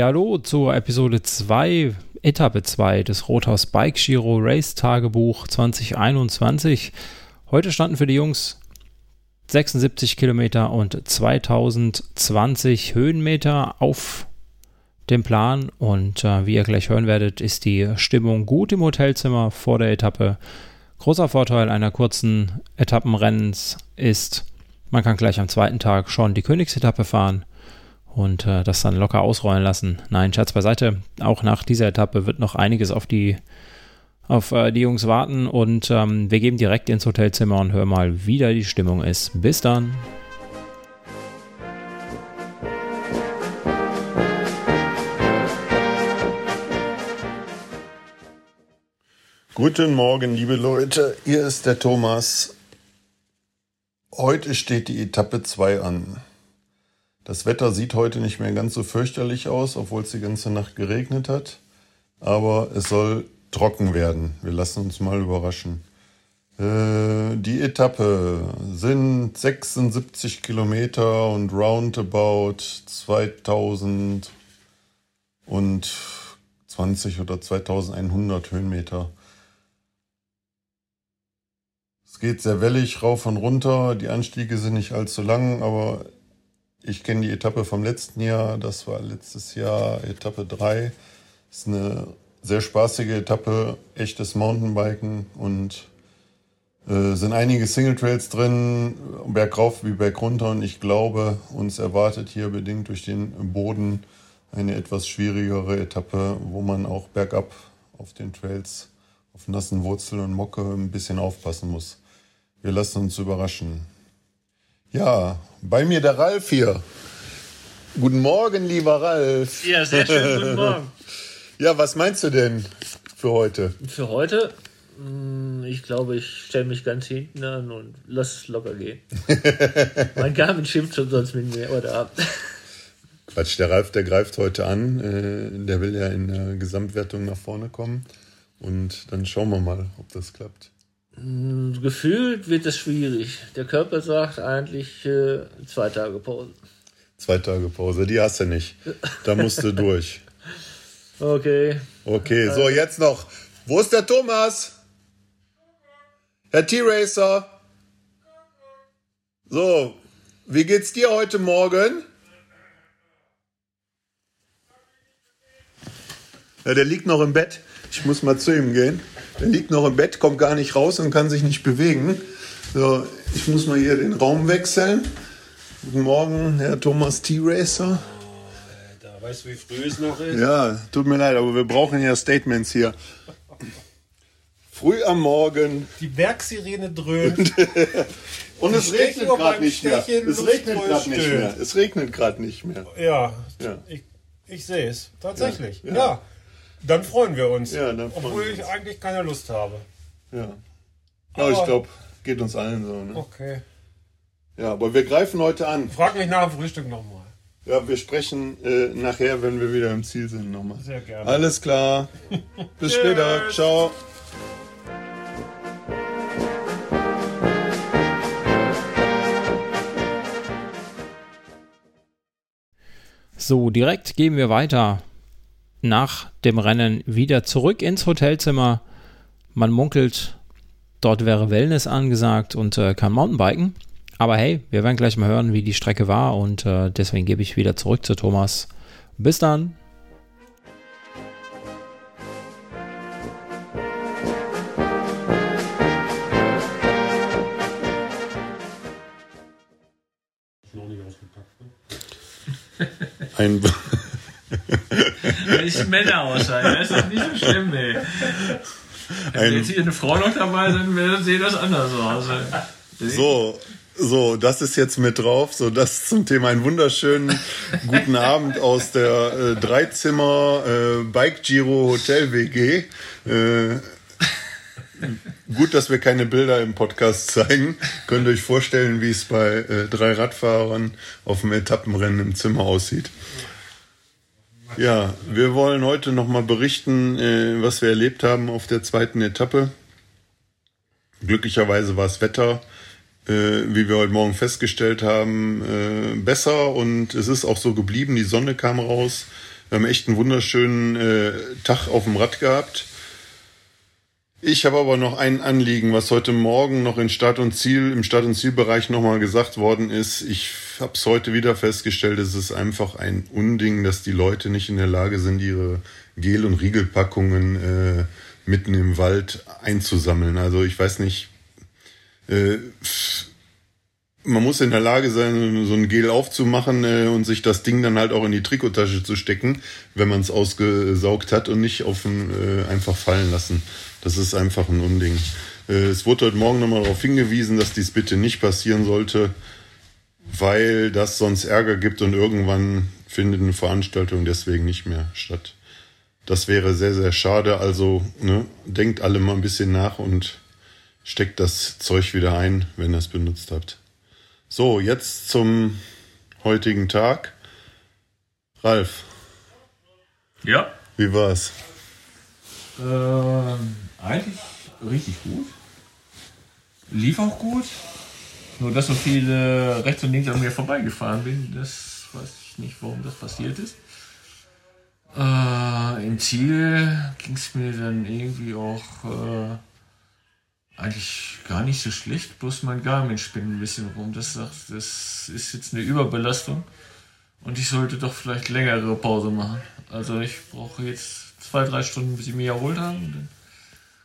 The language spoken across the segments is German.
Ja, hallo zur Episode 2, Etappe 2 des Rothaus Bike Giro Race Tagebuch 2021. Heute standen für die Jungs 76 Kilometer und 2020 Höhenmeter auf dem Plan. Und äh, wie ihr gleich hören werdet, ist die Stimmung gut im Hotelzimmer vor der Etappe. Großer Vorteil einer kurzen Etappenrennens ist, man kann gleich am zweiten Tag schon die Königsetappe fahren und äh, das dann locker ausrollen lassen. Nein, Scherz beiseite. Auch nach dieser Etappe wird noch einiges auf die, auf, äh, die Jungs warten und ähm, wir gehen direkt ins Hotelzimmer und hören mal, wie da die Stimmung ist. Bis dann. Guten Morgen, liebe Leute. Hier ist der Thomas. Heute steht die Etappe 2 an. Das Wetter sieht heute nicht mehr ganz so fürchterlich aus, obwohl es die ganze Nacht geregnet hat. Aber es soll trocken werden. Wir lassen uns mal überraschen. Äh, die Etappe sind 76 Kilometer und roundabout 2020 oder 2100 Höhenmeter. Es geht sehr wellig rauf und runter. Die Anstiege sind nicht allzu lang, aber ich kenne die Etappe vom letzten Jahr, das war letztes Jahr Etappe 3. Ist eine sehr spaßige Etappe, echtes Mountainbiken und äh, sind einige Single Trails drin, bergauf wie bergunter und ich glaube, uns erwartet hier bedingt durch den Boden eine etwas schwierigere Etappe, wo man auch bergab auf den Trails auf nassen Wurzeln und Mocke ein bisschen aufpassen muss. Wir lassen uns überraschen. Ja, bei mir der Ralf hier. Guten Morgen, lieber Ralf. Ja, sehr schön, guten Morgen. ja, was meinst du denn für heute? Für heute? Hm, ich glaube, ich stelle mich ganz hinten an und lass es locker gehen. mein Garmin schimpft schon sonst mit mir oder ab. Quatsch, der Ralf, der greift heute an. Äh, der will ja in der Gesamtwertung nach vorne kommen. Und dann schauen wir mal, ob das klappt. Gefühlt wird es schwierig. Der Körper sagt eigentlich äh, zwei Tage Pause. Zwei Tage Pause, die hast du nicht. Da musst du durch. Okay. Okay, so jetzt noch. Wo ist der Thomas? Herr T-Racer. So, wie geht's dir heute Morgen? Ja, der liegt noch im Bett. Ich muss mal zu ihm gehen. Der liegt noch im Bett, kommt gar nicht raus und kann sich nicht bewegen. So, ich muss mal hier den Raum wechseln. Guten Morgen, Herr Thomas T-Racer. Da weißt du, wie früh es noch ist? Ja, tut mir leid, aber wir brauchen ja Statements hier. Früh am Morgen. Die Bergsirene dröhnt. und es regnet gerade nicht mehr. Es regnet gerade nicht mehr. Es regnet gerade nicht mehr. Ja, ja. ich, ich sehe es. Tatsächlich. Ja. ja. Dann freuen wir uns. Ja, dann obwohl ich uns. eigentlich keine Lust habe. Ja. Aber, ich glaube, geht uns allen so. Ne? Okay. Ja, aber wir greifen heute an. Frag mich nach dem Frühstück nochmal. Ja, wir sprechen äh, nachher, wenn wir wieder im Ziel sind, nochmal. Sehr gerne. Alles klar. Bis später. Ciao. So, direkt gehen wir weiter nach dem Rennen wieder zurück ins Hotelzimmer. Man munkelt, dort wäre Wellness angesagt und äh, kann Mountainbiken. Aber hey, wir werden gleich mal hören, wie die Strecke war und äh, deswegen gebe ich wieder zurück zu Thomas. Bis dann. Ein ich Männer ausscheiden, das ist doch nicht so schlimm, ey. Wenn jetzt hier eine Frau noch dabei sind, sieht das anders aus. So, so, das ist jetzt mit drauf. So, das zum Thema einen wunderschönen guten Abend aus der äh, Dreizimmer äh, Bike Giro Hotel WG. Äh, gut, dass wir keine Bilder im Podcast zeigen. Könnt ihr euch vorstellen, wie es bei äh, drei Radfahrern auf dem Etappenrennen im Zimmer aussieht. Ja, wir wollen heute nochmal berichten, äh, was wir erlebt haben auf der zweiten Etappe. Glücklicherweise war das Wetter, äh, wie wir heute Morgen festgestellt haben, äh, besser und es ist auch so geblieben. Die Sonne kam raus. Wir haben echt einen wunderschönen Tag auf dem Rad gehabt. Ich habe aber noch ein Anliegen, was heute Morgen noch in Start und Ziel, im Start- und Zielbereich nochmal gesagt worden ist. Ich habe es heute wieder festgestellt, es ist einfach ein Unding, dass die Leute nicht in der Lage sind, ihre Gel- und Riegelpackungen äh, mitten im Wald einzusammeln. Also ich weiß nicht, äh, man muss in der Lage sein, so ein Gel aufzumachen äh, und sich das Ding dann halt auch in die Trikottasche zu stecken, wenn man es ausgesaugt hat und nicht auf äh, einfach fallen lassen. Das ist einfach ein Unding. Äh, es wurde heute Morgen nochmal darauf hingewiesen, dass dies bitte nicht passieren sollte, weil das sonst Ärger gibt und irgendwann findet eine Veranstaltung deswegen nicht mehr statt. Das wäre sehr, sehr schade. Also ne, denkt alle mal ein bisschen nach und steckt das Zeug wieder ein, wenn ihr es benutzt habt. So, jetzt zum heutigen Tag. Ralf. Ja. Wie war's? Ähm, eigentlich richtig gut. Lief auch gut. Nur dass so viele rechts und links an mir vorbeigefahren bin, das weiß ich nicht, warum das passiert ist. Äh, Im Ziel ging es mir dann irgendwie auch äh, eigentlich gar nicht so schlecht, bloß mein Garmin spinnt ein bisschen rum. Das das ist jetzt eine Überbelastung und ich sollte doch vielleicht längere Pause machen. Also ich brauche jetzt zwei, drei Stunden, bis ich mich erholt habe. Und dann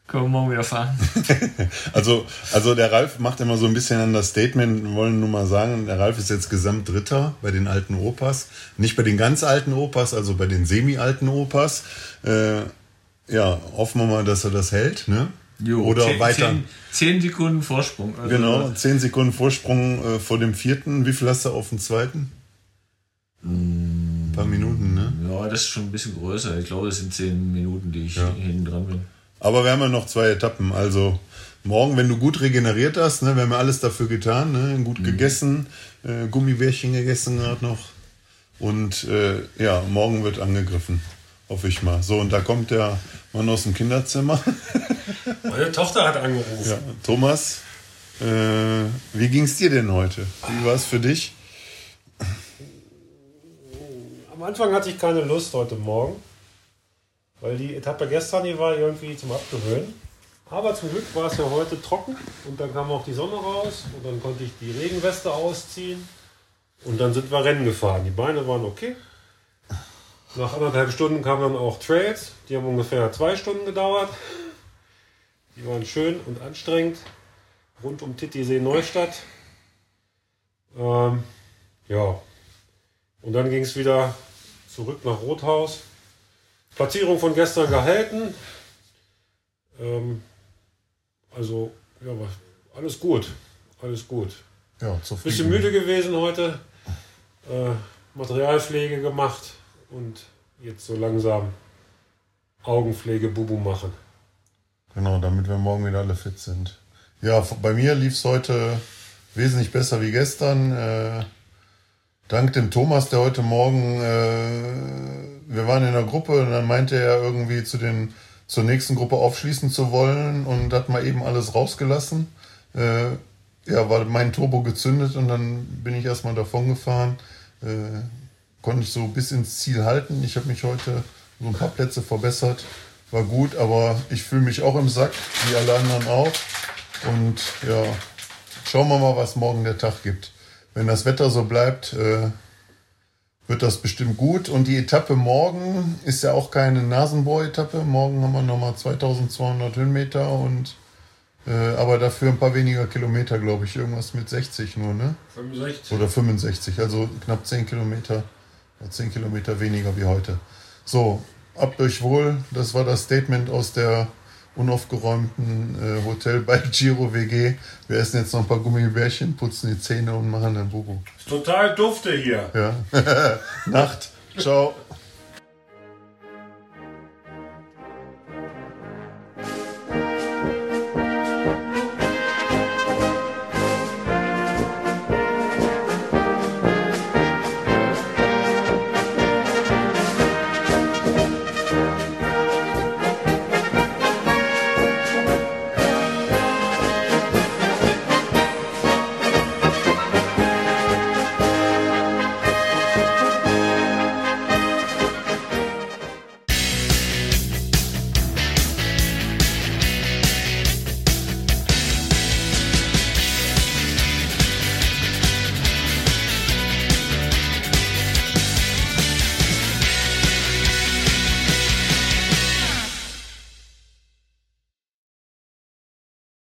können wir morgen wieder fahren. also, also der Ralf macht immer so ein bisschen an das Statement, wir wollen nur mal sagen, der Ralf ist jetzt gesamt Dritter bei den alten Opas. Nicht bei den ganz alten Opas, also bei den semi-alten Opas. Äh, ja, hoffen wir mal, dass er das hält, ne? Jo, Oder zehn, weiter. Zehn, zehn, Sekunden Vorsprung. Also genau, zehn Sekunden Vorsprung äh, vor dem vierten. Wie viel hast du auf dem zweiten? Ein paar Minuten, ne? Ja, das ist schon ein bisschen größer. Ich glaube, es sind zehn Minuten, die ich ja. hinten dran bin. Aber wir haben ja noch zwei Etappen. Also morgen, wenn du gut regeneriert hast, ne, wir haben ja alles dafür getan, ne, gut mhm. gegessen, äh, Gummibärchen gegessen gerade noch. Und äh, ja, morgen wird angegriffen. Hoffe ich mal. So, und da kommt der Mann aus dem Kinderzimmer. Meine Tochter hat angerufen. Ja, Thomas, äh, wie ging es dir denn heute? Wie war es für dich? Am Anfang hatte ich keine Lust heute Morgen. Weil die Etappe gestern, die war irgendwie zum Abgewöhnen. Aber zum Glück war es ja heute trocken und dann kam auch die Sonne raus und dann konnte ich die Regenweste ausziehen und dann sind wir Rennen gefahren. Die Beine waren okay. Nach anderthalb Stunden kamen dann auch Trails, die haben ungefähr zwei Stunden gedauert. Die waren schön und anstrengend. Rund um Titisee Neustadt. Ähm, ja. Und dann ging es wieder zurück nach Rothaus. Platzierung von gestern gehalten. Ähm, also, ja, alles gut. Alles gut. Ja, zufrieden. Bisschen müde gewesen heute. Äh, Materialpflege gemacht und jetzt so langsam Augenpflege Bubu machen. Genau, damit wir morgen wieder alle fit sind. Ja, bei mir lief es heute wesentlich besser wie gestern. Äh, dank dem Thomas, der heute Morgen äh, wir waren in der Gruppe und dann meinte er irgendwie zu den zur nächsten Gruppe aufschließen zu wollen und hat mal eben alles rausgelassen. Äh, ja, war mein Turbo gezündet und dann bin ich erstmal davon gefahren. Äh, konnte ich so bis ins Ziel halten. Ich habe mich heute so ein paar Plätze verbessert. War gut, aber ich fühle mich auch im Sack, wie alle anderen auch. Und ja, schauen wir mal, was morgen der Tag gibt. Wenn das Wetter so bleibt, äh, wird das bestimmt gut. Und die Etappe morgen ist ja auch keine Nasenbohr-Etappe. Morgen haben wir nochmal 2200 Höhenmeter und äh, aber dafür ein paar weniger Kilometer, glaube ich. Irgendwas mit 60 nur, ne? 65. Oder 65, also knapp 10 Kilometer. 10 Kilometer weniger wie heute. So, ab durch wohl. Das war das Statement aus der unaufgeräumten äh, Hotel bei Giro WG. Wir essen jetzt noch ein paar Gummibärchen, putzen die Zähne und machen dann Bubu. Ist total dufte hier. Ja. Nacht. Ciao.